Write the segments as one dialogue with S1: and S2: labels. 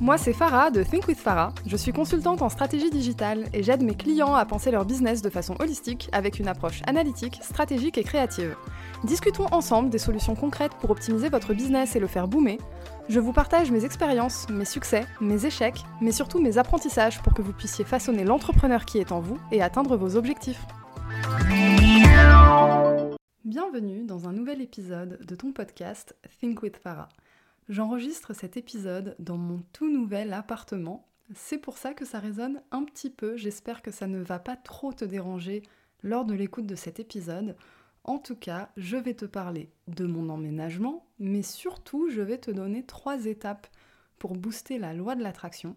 S1: Moi c'est Farah de Think with Farah. Je suis consultante en stratégie digitale et j'aide mes clients à penser leur business de façon holistique avec une approche analytique, stratégique et créative. Discutons ensemble des solutions concrètes pour optimiser votre business et le faire boomer. Je vous partage mes expériences, mes succès, mes échecs, mais surtout mes apprentissages pour que vous puissiez façonner l'entrepreneur qui est en vous et atteindre vos objectifs. Bienvenue dans un nouvel épisode de ton podcast Think with Farah. J'enregistre cet épisode dans mon tout nouvel appartement. C'est pour ça que ça résonne un petit peu. J'espère que ça ne va pas trop te déranger lors de l'écoute de cet épisode. En tout cas, je vais te parler de mon emménagement, mais surtout, je vais te donner trois étapes pour booster la loi de l'attraction.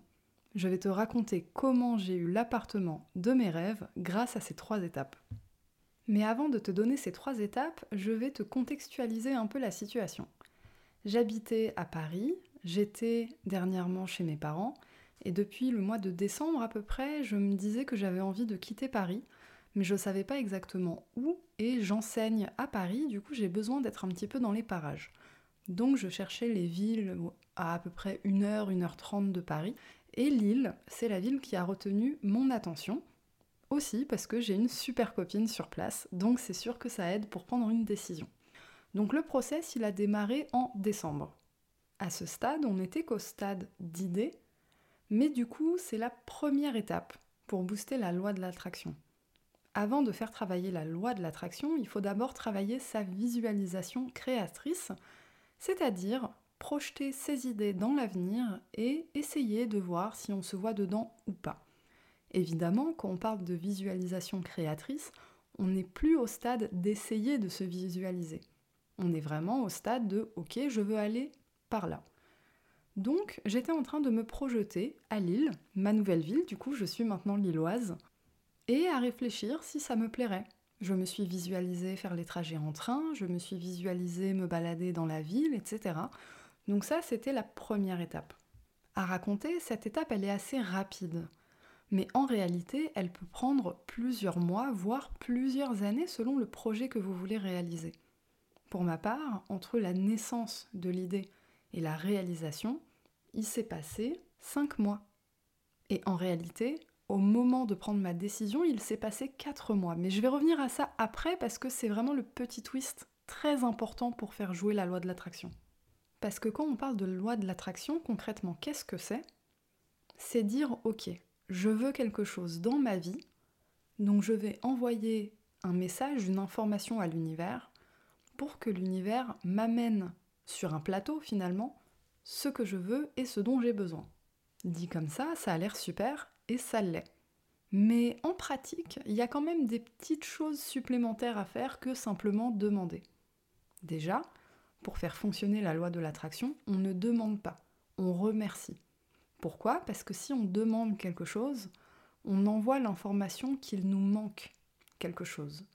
S1: Je vais te raconter comment j'ai eu l'appartement de mes rêves grâce à ces trois étapes. Mais avant de te donner ces trois étapes, je vais te contextualiser un peu la situation. J'habitais à Paris, j'étais dernièrement chez mes parents, et depuis le mois de décembre à peu près, je me disais que j'avais envie de quitter Paris, mais je ne savais pas exactement où, et j'enseigne à Paris, du coup j'ai besoin d'être un petit peu dans les parages. Donc je cherchais les villes à à peu près 1h, 1h30 de Paris, et Lille, c'est la ville qui a retenu mon attention, aussi parce que j'ai une super copine sur place, donc c'est sûr que ça aide pour prendre une décision. Donc le process, il a démarré en décembre. À ce stade, on n'était qu'au stade d'idée, mais du coup, c'est la première étape pour booster la loi de l'attraction. Avant de faire travailler la loi de l'attraction, il faut d'abord travailler sa visualisation créatrice, c'est-à-dire projeter ses idées dans l'avenir et essayer de voir si on se voit dedans ou pas. Évidemment, quand on parle de visualisation créatrice, on n'est plus au stade d'essayer de se visualiser. On est vraiment au stade de OK, je veux aller par là. Donc j'étais en train de me projeter à Lille, ma nouvelle ville, du coup je suis maintenant lilloise, et à réfléchir si ça me plairait. Je me suis visualisée faire les trajets en train, je me suis visualisée me balader dans la ville, etc. Donc ça c'était la première étape. À raconter, cette étape elle est assez rapide. Mais en réalité, elle peut prendre plusieurs mois, voire plusieurs années selon le projet que vous voulez réaliser. Pour ma part, entre la naissance de l'idée et la réalisation, il s'est passé cinq mois. Et en réalité, au moment de prendre ma décision, il s'est passé quatre mois. Mais je vais revenir à ça après parce que c'est vraiment le petit twist très important pour faire jouer la loi de l'attraction. Parce que quand on parle de loi de l'attraction, concrètement, qu'est-ce que c'est? C'est dire, ok, je veux quelque chose dans ma vie, donc je vais envoyer un message, une information à l'univers pour que l'univers m'amène sur un plateau finalement ce que je veux et ce dont j'ai besoin. Dit comme ça, ça a l'air super et ça l'est. Mais en pratique, il y a quand même des petites choses supplémentaires à faire que simplement demander. Déjà, pour faire fonctionner la loi de l'attraction, on ne demande pas, on remercie. Pourquoi? Parce que si on demande quelque chose, on envoie l'information qu'il nous manque quelque chose.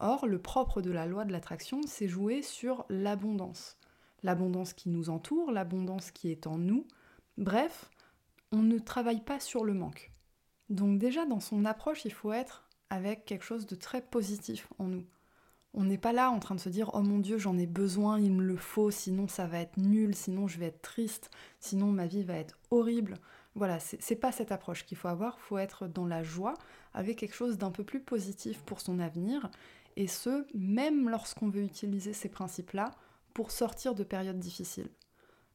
S1: Or, le propre de la loi de l'attraction, c'est jouer sur l'abondance. L'abondance qui nous entoure, l'abondance qui est en nous. Bref, on ne travaille pas sur le manque. Donc déjà, dans son approche, il faut être avec quelque chose de très positif en nous. On n'est pas là en train de se dire oh mon dieu j'en ai besoin, il me le faut, sinon ça va être nul, sinon je vais être triste, sinon ma vie va être horrible. Voilà, c'est pas cette approche qu'il faut avoir, il faut être dans la joie, avec quelque chose d'un peu plus positif pour son avenir et ce, même lorsqu'on veut utiliser ces principes-là pour sortir de périodes difficiles.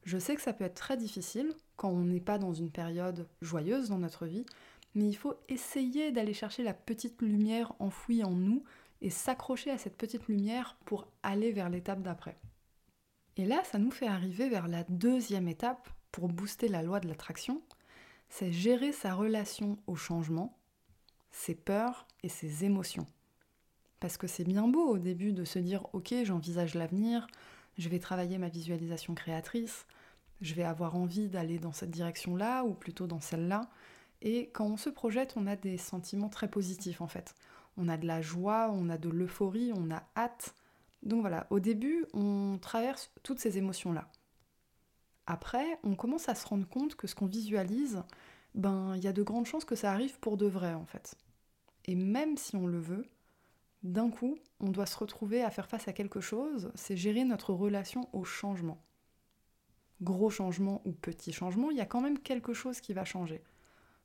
S1: Je sais que ça peut être très difficile quand on n'est pas dans une période joyeuse dans notre vie, mais il faut essayer d'aller chercher la petite lumière enfouie en nous et s'accrocher à cette petite lumière pour aller vers l'étape d'après. Et là, ça nous fait arriver vers la deuxième étape pour booster la loi de l'attraction, c'est gérer sa relation au changement, ses peurs et ses émotions. Parce que c'est bien beau au début de se dire ok j'envisage l'avenir, je vais travailler ma visualisation créatrice, je vais avoir envie d'aller dans cette direction-là ou plutôt dans celle-là. Et quand on se projette, on a des sentiments très positifs en fait. On a de la joie, on a de l'euphorie, on a hâte. Donc voilà, au début, on traverse toutes ces émotions-là. Après, on commence à se rendre compte que ce qu'on visualise, ben, il y a de grandes chances que ça arrive pour de vrai en fait. Et même si on le veut, d'un coup, on doit se retrouver à faire face à quelque chose, c'est gérer notre relation au changement. gros changement ou petit changement, il y a quand même quelque chose qui va changer.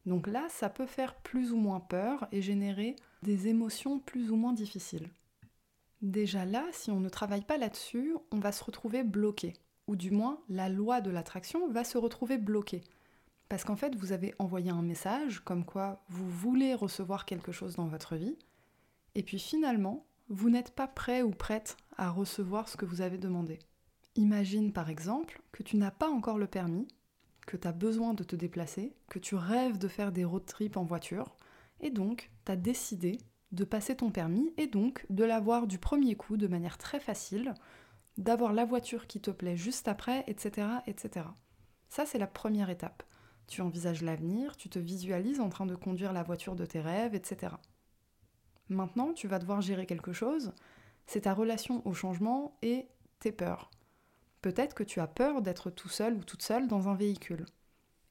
S1: Donc là, ça peut faire plus ou moins peur et générer des émotions plus ou moins difficiles. Déjà là, si on ne travaille pas là-dessus, on va se retrouver bloqué. Ou du moins, la loi de l'attraction va se retrouver bloquée. Parce qu'en fait, vous avez envoyé un message comme quoi vous voulez recevoir quelque chose dans votre vie, et puis finalement, vous n'êtes pas prêt ou prête à recevoir ce que vous avez demandé. Imagine par exemple que tu n'as pas encore le permis, que tu as besoin de te déplacer, que tu rêves de faire des road trips en voiture, et donc tu as décidé de passer ton permis et donc de l'avoir du premier coup de manière très facile, d'avoir la voiture qui te plaît juste après, etc. etc. Ça, c'est la première étape. Tu envisages l'avenir, tu te visualises en train de conduire la voiture de tes rêves, etc. Maintenant, tu vas devoir gérer quelque chose, c'est ta relation au changement et tes peurs. Peut-être que tu as peur d'être tout seul ou toute seule dans un véhicule.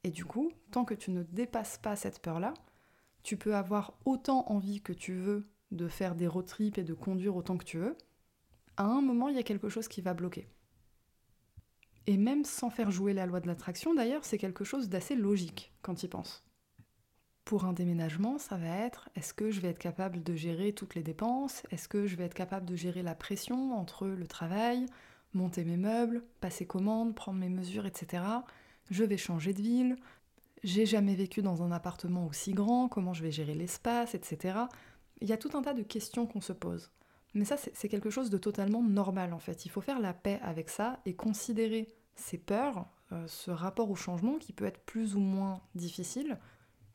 S1: Et du coup, tant que tu ne dépasses pas cette peur-là, tu peux avoir autant envie que tu veux de faire des road trips et de conduire autant que tu veux. À un moment, il y a quelque chose qui va bloquer. Et même sans faire jouer la loi de l'attraction, d'ailleurs, c'est quelque chose d'assez logique quand tu y penses. Pour un déménagement, ça va être est-ce que je vais être capable de gérer toutes les dépenses? Est-ce que je vais être capable de gérer la pression entre le travail, monter mes meubles, passer commande, prendre mes mesures, etc. Je vais changer de ville. J'ai jamais vécu dans un appartement aussi grand, comment je vais gérer l'espace, etc. Il y a tout un tas de questions qu'on se pose. Mais ça, c'est quelque chose de totalement normal en fait. Il faut faire la paix avec ça et considérer ces peurs, euh, ce rapport au changement qui peut être plus ou moins difficile,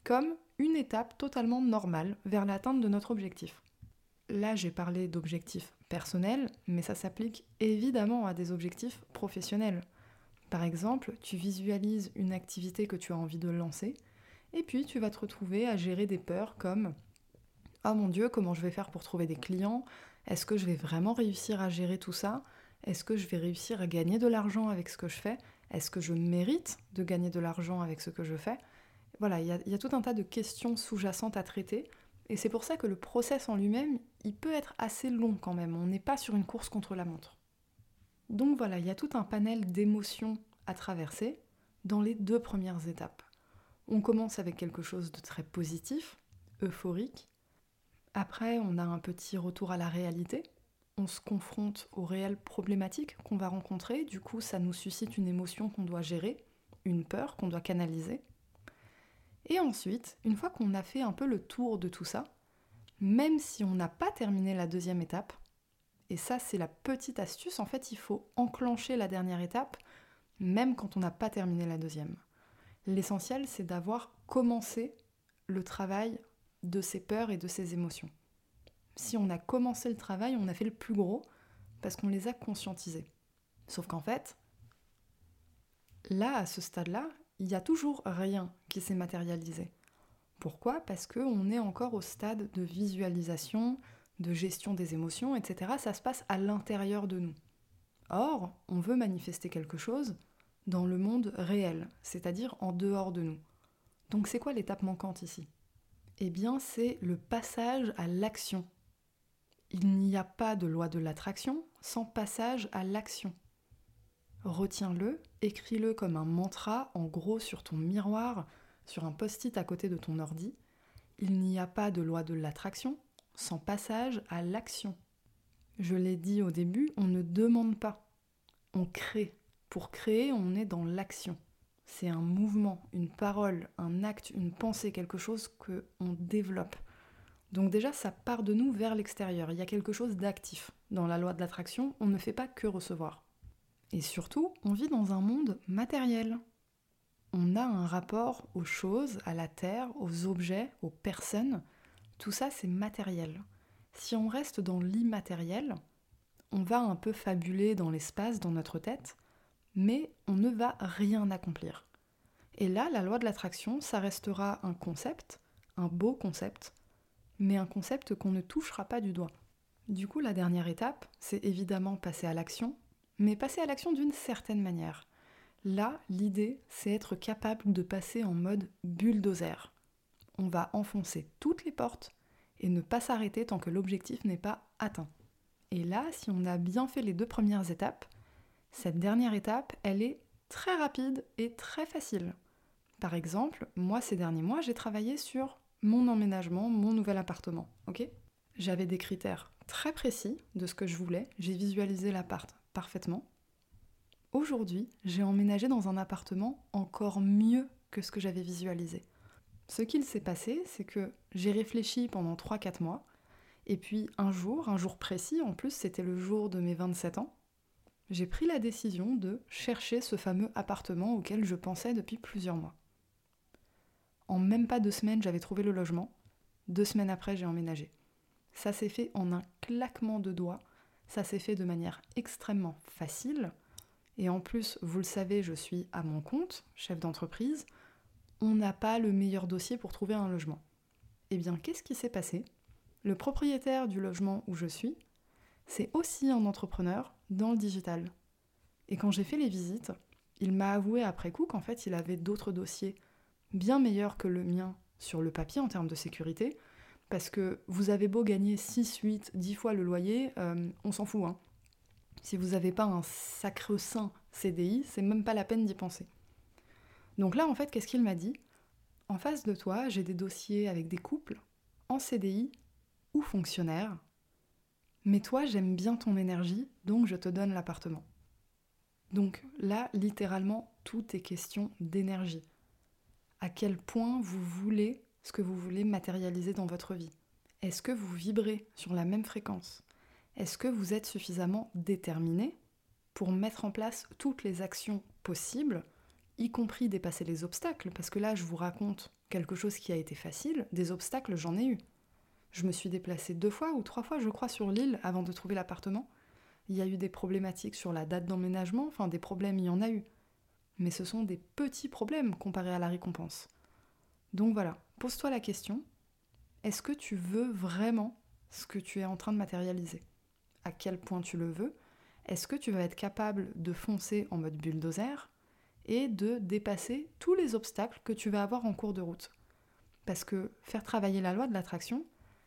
S1: comme une étape totalement normale vers l'atteinte de notre objectif. Là, j'ai parlé d'objectifs personnels, mais ça s'applique évidemment à des objectifs professionnels. Par exemple, tu visualises une activité que tu as envie de lancer, et puis tu vas te retrouver à gérer des peurs comme Oh mon Dieu, comment je vais faire pour trouver des clients? Est-ce que je vais vraiment réussir à gérer tout ça? Est-ce que je vais réussir à gagner de l'argent avec ce que je fais? Est-ce que je mérite de gagner de l'argent avec ce que je fais? Voilà, il y, a tout un tas de questions sous-jacentes à traiter. Et c'est pour ça que le process en lui-même, il peut être assez long quand même. On n'est pas sur une course contre la montre. Donc voilà, il y a tout un panel d'émotions à traverser dans les deux premières étapes. On commence avec quelque chose de très positif, euphorique. Après, on a un petit retour à la réalité, on se confronte aux réelles problématiques qu'on va rencontrer, du coup ça nous suscite une émotion qu'on doit gérer, une peur qu'on doit canaliser. Et ensuite, une fois qu'on a fait un peu le tour de tout ça, même si on n'a pas terminé la deuxième étape, et ça c'est la petite astuce, en fait il faut enclencher la dernière étape, même quand on n'a pas terminé la deuxième. L'essentiel c'est d'avoir commencé le travail de ces peurs et de ces émotions si on a commencé le travail, on a fait le plus gros parce qu'on les a conscientisés. Sauf qu'en fait, là, à ce stade-là, il n'y a toujours rien qui s'est matérialisé. Pourquoi? Parce qu'on est encore au stade de visualisation, de gestion des émotions, etc. Ça se passe à l'intérieur de nous. Or, on veut manifester quelque chose dans le monde réel, c'est-à-dire en dehors de nous. Donc c'est quoi l'étape manquante ici? Eh bien, c'est le passage à l'action il n'y a pas de loi de l'attraction sans passage à l'action. Retiens-le, écris-le comme un mantra en gros sur ton miroir, sur un post-it à côté de ton ordi. Il n'y a pas de loi de l'attraction sans passage à l'action. Je l'ai dit au début, on ne demande pas, on crée. Pour créer, on est dans l'action. C'est un mouvement, une parole, un acte, une pensée, quelque chose que on développe. Donc déjà, ça part de nous vers l'extérieur. Il y a quelque chose d'actif. Dans la loi de l'attraction, on ne fait pas que recevoir. Et surtout, on vit dans un monde matériel. On a un rapport aux choses, à la terre, aux objets, aux personnes. Tout ça, c'est matériel. Si on reste dans l'immatériel, on va un peu fabuler dans l'espace, dans notre tête, mais on ne va rien accomplir. Et là, la loi de l'attraction, ça restera un concept, un beau concept, mais un concept qu'on ne touchera pas du doigt. Du coup, la dernière étape, c'est évidemment passer à l'action, mais passer à l'action d'une certaine manière. Là, l'idée, c'est être capable de passer en mode bulldozer. On va enfoncer toutes les portes et ne pas s'arrêter tant que l'objectif n'est pas atteint. Et là, si on a bien fait les deux premières étapes, cette dernière étape, elle est très rapides et très faciles. Par exemple, moi ces derniers mois, j'ai travaillé sur mon emménagement, mon nouvel appartement, J'avais des critères très précis de ce que je voulais, j'ai visualisé l'appart parfaitement. Aujourd'hui, j'ai emménagé dans un appartement encore mieux que ce que j'avais visualisé. Ce qu'il s'est passé, c'est que j'ai réfléchi pendant 3-4 mois, et puis un jour, un jour précis, en plus c'était le jour de mes 27 ans, j'ai pris la décision de chercher ce fameux appartement auquel je pensais depuis plusieurs mois. En même pas deux semaines, j'avais trouvé le logement. Deux semaines après, j'ai emménagé. Ça s'est fait en un claquement de doigts. Ça s'est fait de manière extrêmement facile. Et en plus, vous le savez, je suis à mon compte, chef d'entreprise. On n'a pas le meilleur dossier pour trouver un logement. Eh bien, qu'est-ce qui s'est passé? Le propriétaire du logement où je suis, c'est aussi un entrepreneur dans le digital. Et quand j'ai fait les visites, il m'a avoué après coup qu'en fait, il avait d'autres dossiers bien meilleurs que le mien sur le papier en termes de sécurité, parce que vous avez beau gagner 6, 8, 10 fois le loyer, euh, on s'en fout. Hein. Si vous n'avez pas un sacre-saint CDI, c'est même pas la peine d'y penser. Donc là, en fait, qu'est-ce qu'il m'a dit? En face de toi, j'ai des dossiers avec des couples, en CDI ou fonctionnaires. Mais toi, j'aime bien ton énergie, donc je te donne l'appartement. Donc là, littéralement, tout est question d'énergie. À quel point vous voulez ce que vous voulez matérialiser dans votre vie Est-ce que vous vibrez sur la même fréquence? Est-ce que vous êtes suffisamment déterminé pour mettre en place toutes les actions possibles, y compris dépasser les obstacles? Parce que là, je vous raconte quelque chose qui a été facile, des obstacles, j'en ai eu. Je me suis déplacée deux fois ou trois fois, je crois, sur l'île avant de trouver l'appartement. Il y a eu des problématiques sur la date d'emménagement, enfin des problèmes, il y en a eu. Mais ce sont des petits problèmes comparés à la récompense. Donc voilà, pose-toi la question, est-ce que tu veux vraiment ce que tu es en train de matérialiser? À quel point tu le veux? Est-ce que tu vas être capable de foncer en mode bulldozer et de dépasser tous les obstacles que tu vas avoir en cours de route? Parce que faire travailler la loi de l'attraction,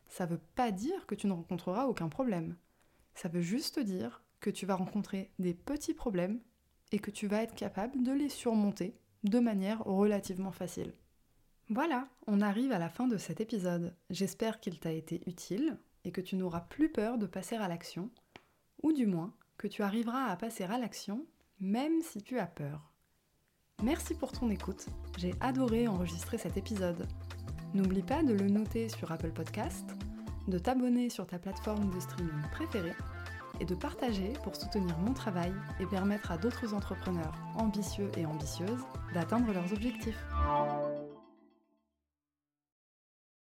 S1: ça ne veut pas dire que tu ne rencontreras aucun problème. Ça veut juste dire que tu vas rencontrer des petits problèmes et que tu vas être capable de les surmonter de manière relativement facile. Voilà, on arrive à la fin de cet épisode. J'espère qu'il t'a été utile et que tu n'auras plus peur de passer à l'action, ou du moins que tu arriveras à passer à l'action même si tu as peur. Merci pour ton écoute, j'ai adoré enregistrer cet épisode. N'oublie pas de le noter sur Apple Podcast, de t'abonner sur ta plateforme de streaming préférée et de partager pour soutenir mon travail et permettre à d'autres entrepreneurs ambitieux et ambitieuses d'atteindre leurs objectifs.